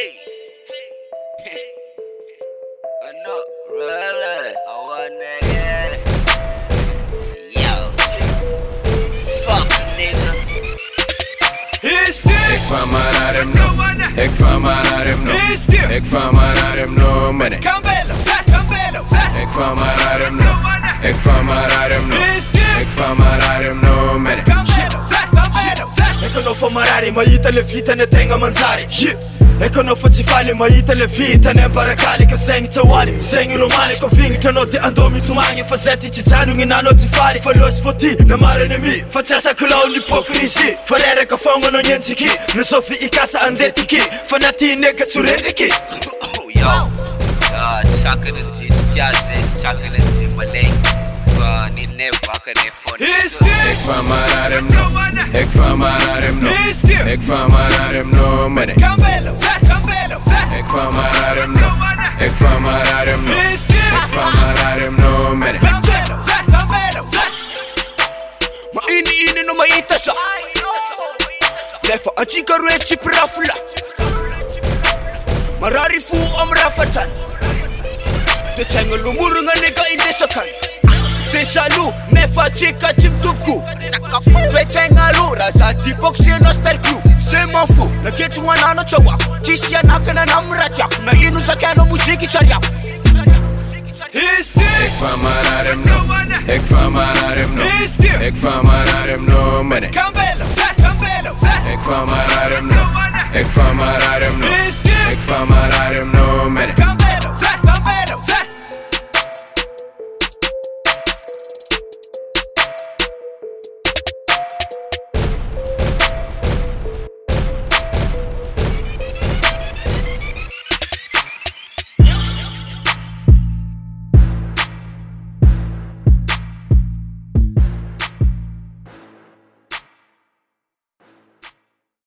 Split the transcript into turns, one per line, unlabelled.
Hey. Ano, really? I wanna get Yo. Fuck, nigga.
Is dit?
Ik van maar naar hem no. Ik van maar naar hem no.
Is dit?
Ik van maar naar hem no, man. Ik
Campbello, zet, Campbello, zet.
van maar naar hem no. Ik van maar naar hem no.
Is dit?
Ik van maar naar hem no, man.
Campbello, zet, Campbello, zet.
Eka no fa marary mahita le vitany ategna manjary Ye. eko anao fa tsy faly mahita le vitany ambarakalyka zegny tsaoaly zegny romaly ko vignitra anao de andô mitomagny. Fa zay ty tsijanogny nanao tsy faly. Fa loatsy fôty namarany ami fa tsy asakolao nipôkrisi fa reraka fogna anao niantsiky nasofy ikasa andetiky fa natineka
tsorendraky yo sakany zay tsy tia zay tsy malegny ni ne vaka ne phone.
Is dit?
Ik van maar naar hem no. Ik van maar naar hem no.
Is dit?
Ik van maar naar hem no, man. Ik
Campbello, Campbello, zet.
van maar naar hem no. Ik van maar naar hem no.
Is dit?
Ik van maar naar hem no, man.
Campbello, zet, Campbello, zet.
Maini-ini no mahita sa Nefa antsika roe tsy pirafila Marary fo am rafatany De tsaigna lomorogna nega indesakany De salo nefa atsika tsy mitoviko Toetsaigna alo raha za diboko sy anao sperclou Se m'en fou naketry ho anano tsahoako Tsisy anakana na amin'ny raha tiako Na ino zakianao moziky tsariako
Is dit?
Ik van maar naar hem no. Ik van maar naar hem no.
Is dit?
Ik van maar naar hem no, man. Ik
Campbello, zet, Campbello, zet.
van maar naar hem no. Ik van maar naar hem no.
Is dit?
Ik van maar